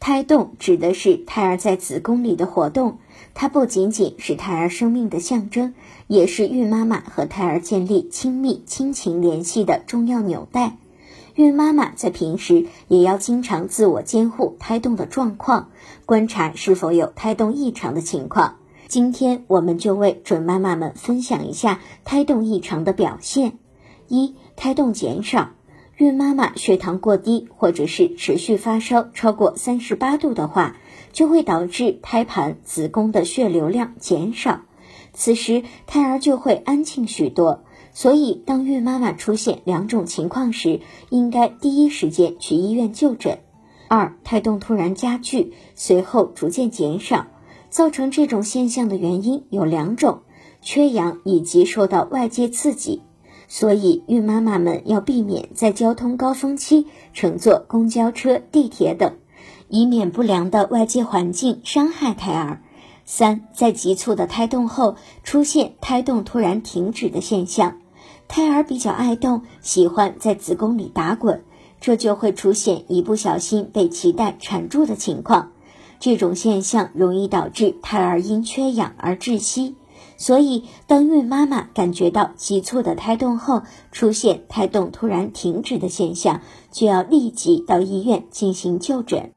胎动指的是胎儿在子宫里的活动，它不仅仅是胎儿生命的象征，也是孕妈妈和胎儿建立亲密亲情联系的重要纽带。孕妈妈在平时也要经常自我监护胎动的状况，观察是否有胎动异常的情况。今天我们就为准妈妈们分享一下胎动异常的表现：一、胎动减少。孕妈妈血糖过低，或者是持续发烧超过三十八度的话，就会导致胎盘、子宫的血流量减少，此时胎儿就会安静许多。所以，当孕妈妈出现两种情况时，应该第一时间去医院就诊。二、胎动突然加剧，随后逐渐减少，造成这种现象的原因有两种：缺氧以及受到外界刺激。所以，孕妈妈们要避免在交通高峰期乘坐公交车、地铁等，以免不良的外界环境伤害胎儿。三，在急促的胎动后出现胎动突然停止的现象，胎儿比较爱动，喜欢在子宫里打滚，这就会出现一不小心被脐带缠住的情况。这种现象容易导致胎儿因缺氧而窒息。所以，当孕妈妈感觉到急促的胎动后，出现胎动突然停止的现象，就要立即到医院进行就诊。